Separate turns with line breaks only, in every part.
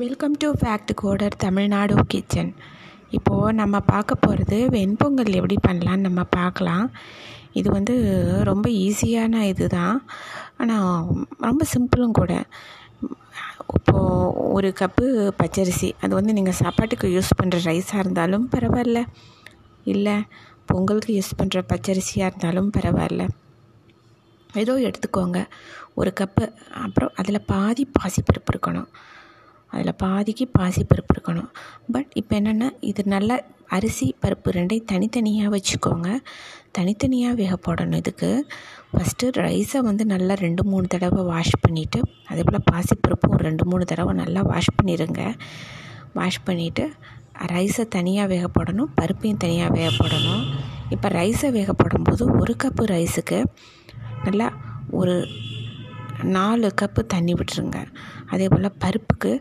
Welcome to fact coder Tamil Nadu kitchen இப்போது நம்ம பார்க்க போகிறது வெண்பொங்கல் எப்படி பண்ணலான்னு நம்ம பார்க்கலாம். இது வந்து ரொம்ப ஈஸியான இது தான் ஆனால் ரொம்ப சிம்பிளும் கூட. இப்போது ஒரு கப்பு பச்சரிசி அது வந்து நீங்கள் சாப்பாட்டுக்கு யூஸ் பண்ணுற ரைஸாக இருந்தாலும் பரவாயில்ல. இல்லை பொங்கலுக்கு யூஸ் பண்ணுற பச்சரிசியாக இருந்தாலும் பரவாயில்ல. ஏதோ எடுத்துக்கோங்க. ஒரு கப்பு அப்புறம் அதில் பாதி பாசிப்பருப்பு இருக்கணும். அதில் பாதிக்கு பாசிப்பருப்பு இருக்கணும். பட் இப்போ என்னென்னா இது நல்லா அரிசி பருப்பு ரெண்டையும் தனித்தனியாக வச்சுக்கோங்க. தனித்தனியாக வேக போடணும் இதுக்கு. ஃபஸ்ட்டு ரைஸை வந்து நல்லா ரெண்டு மூணு தடவை வாஷ் பண்ணிவிட்டு அதே போல் பாசிப்பருப்பும் ஒரு ரெண்டு மூணு தடவை நல்லா வாஷ் பண்ணிடுங்க வாஷ் பண்ணிவிட்டு ரைஸை தனியாக வேக போடணும் பருப்பையும் தனியாக வேக போடணும். இப்போ ரைஸை வேக போடும்போது ஒரு கப்பு ரைஸுக்கு நல்லா ஒரு நாலு கப்பு தண்ணி விட்டுருங்க. அதே போல் பருப்புக்கு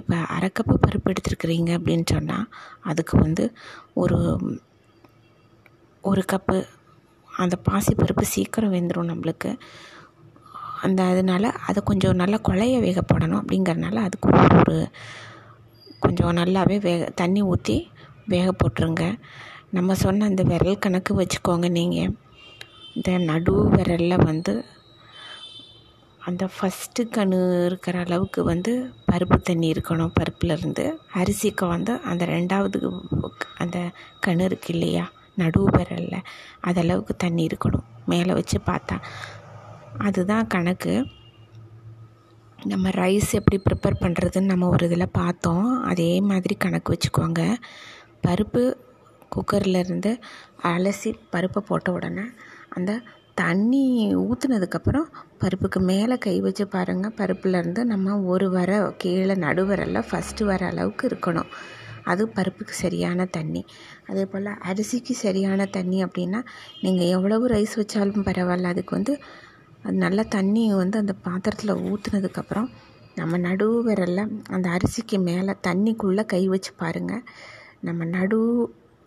இப்போ அரை கப்பு பருப்பு எடுத்துருக்குறீங்க அப்படின்னு சொன்னால் அதுக்கு வந்து ஒரு ஒரு கப்பு அந்த பாசி பருப்பு சீக்கிரம் வெந்துடும் நம்மளுக்கு. அந்த அதனால் அதை கொஞ்சம் நல்லா குழைய வேக போடணும் அப்படிங்கிறனால அதுக்கு ஒரு கொஞ்சம் நல்லாவே வேக தண்ணி ஊற்றி வேக போட்டுருங்க. நம்ம சொன்ன அந்த விரல் கணக்கு வச்சுக்கோங்க நீங்கள் இந்த நடு விரலில் வந்து அந்த ஃபஸ்ட்டு கணு இருக்கிற அளவுக்கு வந்து பருப்பு தண்ணி இருக்கணும் பருப்புலேருந்து அரிசிக்கு வந்து அந்த ரெண்டாவது அந்த கணு இருக்கு இல்லையா? நடுவு பெறல அதளவுக்கு தண்ணி இருக்கணும். மேலே வச்சு பார்த்தா. அதுதான் கணக்கு. நம்ம ரைஸ் எப்படி ப்ரிப்பேர் பண்ணுறதுன்னு நம்ம ஒரு இதில் பார்த்தோம். அதே மாதிரி கணக்கு வச்சுக்கோங்க. பருப்பு குக்கர்லேருந்து அலசி பருப்பை போட்ட உடனே அந்த தண்ணி ஊற்றுனதுக்கப்புறம் பருப்புக்கு மேலே கை வச்சு பாருங்கள் பருப்புலேருந்து நம்ம ஒரு வர கீழே நடுவரில் ஃபஸ்ட்டு வர அளவுக்கு இருக்கணும். அது பருப்புக்கு சரியான தண்ணி. அதே போல் அரிசிக்கு சரியான தண்ணி அப்படின்னா நீங்கள் எவ்வளவு ரைஸ் வச்சாலும் பரவாயில்ல. அதுக்கு வந்து அது நல்லா தண்ணி வந்து அந்த பாத்திரத்தில் ஊற்றுனதுக்கப்புறம் நம்ம நடுவு விரலில் அந்த அரிசிக்கு மேலே தண்ணிக்குள்ளே கை வச்சு பாருங்கள் நம்ம நடு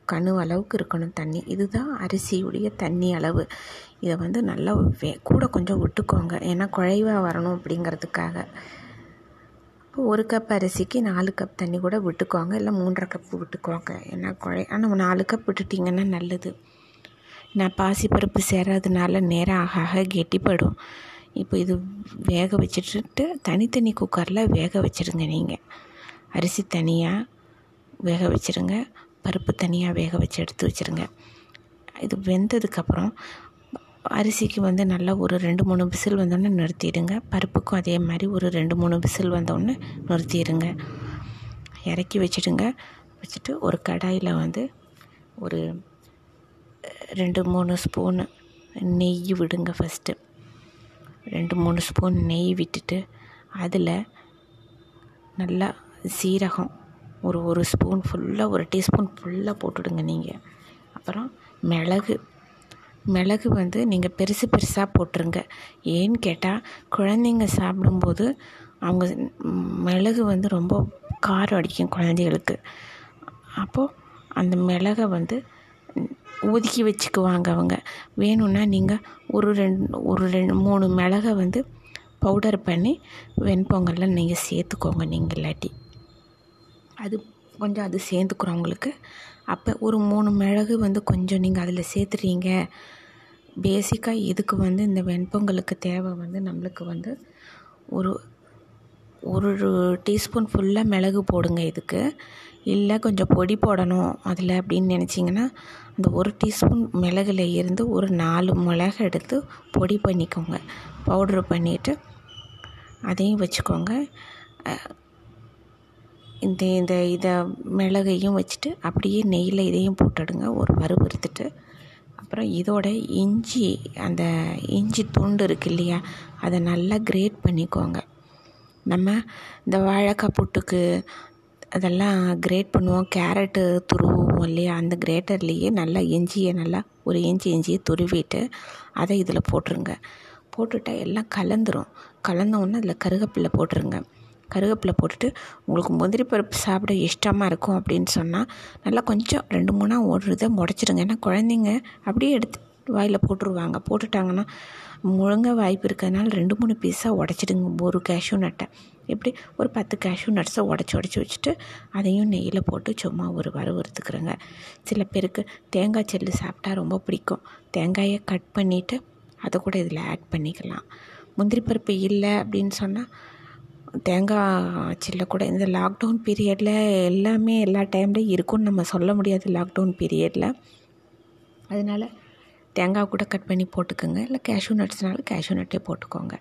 கணு அளவுக்கு இருக்கணும் தண்ணி. இதுதான் அரிசியுடைய தண்ணி அளவு. இதை வந்து நல்லா வே கூட கொஞ்சம் விட்டுக்கோங்க. ஏன்னா குழைவாக வரணும் அப்படிங்கிறதுக்காக. இப்போ ஒரு கப் அரிசிக்கு நாலு கப் தண்ணி கூட விட்டுக்கோங்க. இல்லை மூன்றரை கப் விட்டுக்கோங்க. ஏன்னா குழை ஆனால் நாலு கப் விட்டுட்டிங்கன்னா நல்லது. நான் பாசிப்பருப்பு சேராதனால நேரம் ஆக ஆக கெட்டிப்படும். இப்போ இது வேக வச்சுட்டு தனித்தனி குக்கரில் வேக வச்சுருங்க நீங்கள் அரிசி தனியாக வேக வச்சுருங்க. பருப்பு தனியாக வேக வச்சு எடுத்து வச்சுருங்க. இது வெந்ததுக்கப்புறம் அரிசிக்கு வந்து நல்லா ஒரு ரெண்டு மூணு விசில் வந்தோடனே நிறுத்திடுங்க. பருப்புக்கும் அதே மாதிரி ஒரு ரெண்டு மூணு விசில் வந்தோடனே நிறுத்திடுங்க. இறக்கி வச்சுடுங்க. வச்சுட்டு ஒரு கடாயில் வந்து ஒரு ரெண்டு மூணு ஸ்பூனு நெய் விடுங்க ஃபஸ்ட்டு ரெண்டு மூணு ஸ்பூன் நெய் விட்டுட்டு அதில் நல்லா சீரகம் ஒரு ஒரு ஸ்பூன் ஃபுல்லாக ஒரு டீஸ்பூன் ஃபுல்லாக போட்டுடுங்க நீங்கள் அப்புறம் மிளகு. மிளகு வந்து நீங்கள் பெருசு பெருசாக போட்டுருங்க. ஏன்னு கேட்டால் குழந்தைங்க சாப்பிடும்போது அவங்க மிளகு வந்து ரொம்ப காரம் அடிக்கும் குழந்தைகளுக்கு. அப்போது அந்த மிளகை வந்து ஒதுக்கி வச்சுக்குவாங்க அவங்க. வேணும்னா நீங்கள் ஒரு ரெண்டு ஒரு ரெண்டு மூணு மிளகை வந்து பவுடர் பண்ணி வெண்பொங்கலில் நீங்கள் சேர்த்துக்கோங்க நீங்கள் இல்லாட்டி. அது கொஞ்சம் அது சேர்ந்துக்குறவங்களுக்கு. அப்போ ஒரு மூணு மிளகு வந்து கொஞ்சம் நீங்கள் அதில் சேர்த்துறீங்க. பேசிக்காக இதுக்கு வந்து இந்த வெண்பொங்கலுக்கு தேவை வந்து நம்மளுக்கு வந்து ஒரு ஒரு டீஸ்பூன் ஃபுல்லாக மிளகு போடுங்க இதுக்கு. இல்லை கொஞ்சம் பொடி போடணும் அதில் அப்படின்னு நினச்சிங்கன்னா அந்த ஒரு டீஸ்பூன் மிளகுல இருந்து ஒரு நாலு மிளகு எடுத்து பொடி பண்ணிக்கோங்க. பவுட்ரு பண்ணிவிட்டு அதையும் வச்சுக்கோங்க. இந்த இந்த இதை மிளகையும் வச்சுட்டு அப்படியே நெய்யில் இதையும் போட்டுடுங்க. ஒரு வறுவறுத்துட்டு அப்புறம் இதோட இஞ்சி அந்த இஞ்சி துண்டு இருக்கு இல்லையா அதை நல்லா கிரேட் பண்ணிக்கோங்க. நம்ம இந்த வாழைக்காய் புட்டுக்கு அதெல்லாம் கிரேட் பண்ணுவோம். கேரட்டு துருவுவோம் இல்லையா அந்த கிரேட்டர்லேயே நல்லா இஞ்சியை நல்லா ஒரு இஞ்சி இஞ்சியை துருவிட்டு அதை இதில் போட்டுருங்க. போட்டுட்டால் எல்லாம் கலந்துரும். கலந்தோடனே அதில் கருகப்பில்லை போட்டுருங்க. கருவேப்பிலை போட்டுட்டு உங்களுக்கு முந்திரி பருப்பு சாப்பிட இஷ்டமாக இருக்கும் அப்படின்னு சொன்னால் நல்லா கொஞ்சம் ரெண்டு மூணாக ஒரு இதை முடச்சிடுங்க. ஏன்னா குழந்தைங்க அப்படியே எடுத்து வாயில் போட்டுருவாங்க. போட்டுட்டாங்கன்னா முழுங்க வாய்ப்பு இருக்கிறதுனால ரெண்டு மூணு பீஸாக உடச்சிடுங்க. ஒரு கேஷ்யூ நட்டை. இப்படி ஒரு பத்து கேஷ்யூ நட்ஸை உடச்சி உடச்சி வச்சுட்டு அதையும் நெய்யில் போட்டு சும்மா ஒரு வறுவறுத்துக்கிறேங்க சில பேருக்கு தேங்காய் செல்லு சாப்பிட்டா ரொம்ப பிடிக்கும். தேங்காயை கட் பண்ணிவிட்டு அதை கூட இதில் ஆட் பண்ணிக்கலாம். முந்திரி பருப்பு இல்லை அப்படின்னு சொன்னால் தேங்காய் சில்லை கூட இந்த லாக்டவுன் பீரியடில் எல்லாமே எல்லா டைம்லேயும் இருக்கும்னு நம்ம சொல்ல முடியாது லாக்டவுன் பீரியடில் அதனால் தேங்காய் கூட கட் பண்ணி போட்டுக்கோங்க. இல்லை கேஷ்யூ நட்ஸ்னாலும் கேஷ்யூ நட்டே போட்டுக்கோங்க.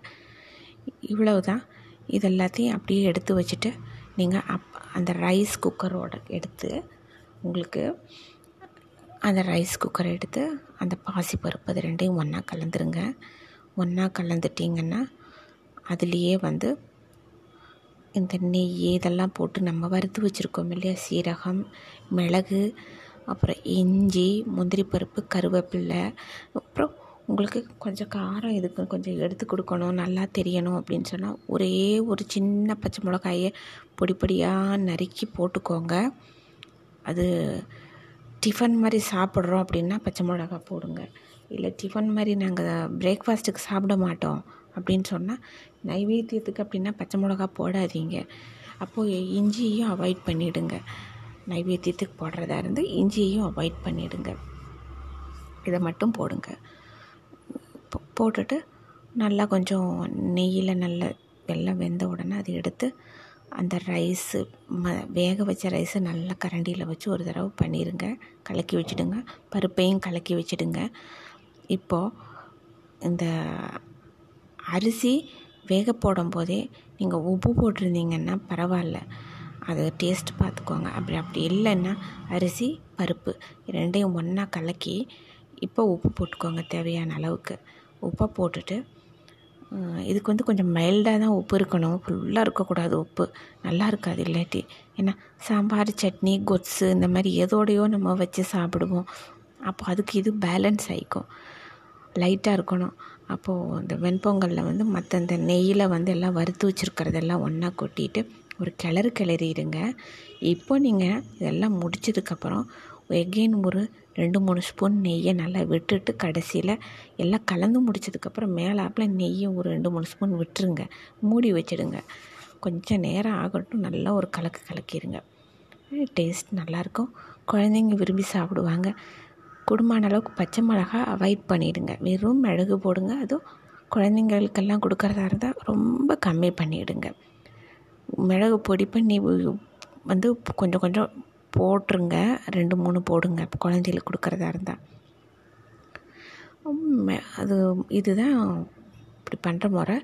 இவ்வளவு தான் இது எல்லாத்தையும் அப்படியே எடுத்து வச்சுட்டு நீங்கள் அப் அந்த ரைஸ் குக்கரோட எடுத்து உங்களுக்கு அந்த ரைஸ் குக்கரை எடுத்து அந்த பாசி பருப்பு அது ரெண்டையும் ஒன்றா கலந்துருங்க. ஒன்றா கலந்துட்டிங்கன்னா அதுலேயே வந்து இந்த நெய் இதெல்லாம் போட்டு நம்ம வறுத்து வச்சுருக்கோம் இல்லையா? சீரகம் மிளகு அப்புறம் இஞ்சி முந்திரி பருப்பு கருவேப்பில்லை அப்புறம் உங்களுக்கு கொஞ்சம் காரம் இதுக்கு கொஞ்சம் எடுத்து கொடுக்கணும் நல்லா தெரியணும் அப்படின்னு சொன்னால் ஒரே ஒரு சின்ன பச்சை மிளகாயை பொடி பொடியாக நறுக்கி போட்டுக்கோங்க. அது டிஃபன் மாதிரி சாப்பிட்றோம் அப்படின்னா பச்சை மிளகா போடுங்க. இல்லை டிஃபன் மாதிரி நாங்கள் பிரேக்ஃபாஸ்ட்டுக்கு சாப்பிட மாட்டோம். அப்படின்னு சொன்னால் நைவேத்தியத்துக்கு அப்படின்னா பச்சை மிளகா போடாதீங்க. அப்போது இஞ்சியையும் அவாய்ட் பண்ணிவிடுங்க நைவேத்தியத்துக்கு போடுறதா இருந்து இஞ்சியையும் அவாய்ட் பண்ணிவிடுங்க இதை மட்டும் போடுங்க. போட்டுட்டு நல்லா கொஞ்சம் நெய்யில் நல்ல எல்லாம் வெந்த உடனே அதை எடுத்து அந்த ரைஸு ம வேக வச்ச ரைஸை நல்லா கரண்டியில் வச்சு ஒரு தடவை பண்ணிடுங்க கலக்கி வச்சுடுங்க. பருப்பையும் கலக்கி வச்சுடுங்க. இப்போது இந்த அரிசி வேக போடும் போதே நீங்கள் உப்பு போட்டிருந்தீங்கன்னா பரவாயில்ல. அது டேஸ்ட் பார்த்துக்கோங்க. அப்படி அப்படி இல்லைன்னா அரிசி பருப்பு ரெண்டையும் ஒன்றா கலக்கி இப்போ உப்பு போட்டுக்கோங்க தேவையான அளவுக்கு. உப்பை போட்டுட்டு இதுக்கு வந்து கொஞ்சம் மைல்டாக தான் உப்பு இருக்கணும். ஃபுல்லாக இருக்கக்கூடாது உப்பு. நல்லா இருக்காது இல்லாட்டி. ஏன்னா சாம்பார் சட்னி கொத்ஸு இந்த மாதிரி எதோடையோ நம்ம வச்சு சாப்பிடுவோம். அப்போ அதுக்கு இது பேலன்ஸ் ஆகிக்கும் லைட்டாக இருக்கணும். அப்போது இந்த வெண்பொங்கலில் வந்து மற்ற இந்த நெய்யில் வந்து எல்லாம் வறுத்து வச்சுருக்கிறதெல்லாம் ஒன்றா கொட்டிட்டு ஒரு கிளறு கிளறிடுங்க. இப்போ நீங்கள் இதெல்லாம் முடிச்சதுக்கப்புறம் எகெயின் ஒரு ரெண்டு மூணு ஸ்பூன் நெய்யை நல்லா விட்டுட்டு கடைசியில் எல்லாம் கலந்து முடிச்சதுக்கப்புறம் மேலாப்பில் நெய்யை ஒரு ரெண்டு மூணு ஸ்பூன் விட்டுருங்க. மூடி வச்சிடுங்க. கொஞ்சம் நேரம் ஆகட்டும். நல்லா ஒரு கலக்கு கலக்கிடுங்க. டேஸ்ட் நல்லாயிருக்கும் குழந்தைங்க விரும்பி சாப்பிடுவாங்க. குடும்பான அளவுக்கு பச்சை மிளகா அவாய்ட் பண்ணிவிடுங்க வெறும் மிளகு போடுங்க. அதுவும் குழந்தைங்களுக்கெல்லாம் கொடுக்குறதா இருந்தால் ரொம்ப கம்மி பண்ணிவிடுங்க மிளகு பொடி பண்ணி வந்து கொஞ்சம் கொஞ்சம் போட்டுருங்க. ரெண்டு மூணு போடுங்க. குழந்தைகளுக்கு கொடுக்குறதா இருந்தால் அது இதுதான் இப்படி பண்ணுற முறை.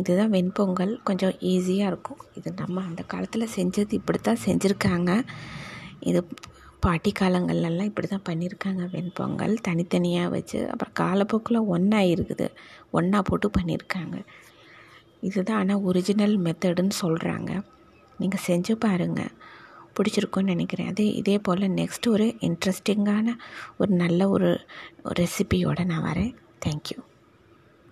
இதுதான் வெண்பொங்கல். கொஞ்சம் ஈஸியாக இருக்கும். இது நம்ம அந்த காலத்தில் செஞ்சது இப்படி தான் செஞ்சுருக்காங்க. இது பாட்டி காலங்கள்லாம் இப்படி தான் பண்ணியிருக்காங்க வெண்பொங்கல் தனித்தனியாக வச்சு அப்புறம் காலப்போக்கில் ஒன்றா இருக்குது. ஒன்றா போட்டு பண்ணியிருக்காங்க இதுதான் ஆனால் ஒரிஜினல் மெத்தடுன்னு சொல்கிறாங்க நீங்கள் செஞ்சு பாருங்கள் பிடிச்சிருக்குன்னு நினைக்கிறேன். அதே இதே போல் நெக்ஸ்ட் ஒரு இன்ட்ரெஸ்டிங்கான ஒரு நல்ல ஒரு ரெசிபியோடு நான் வரேன். தேங்க்யூ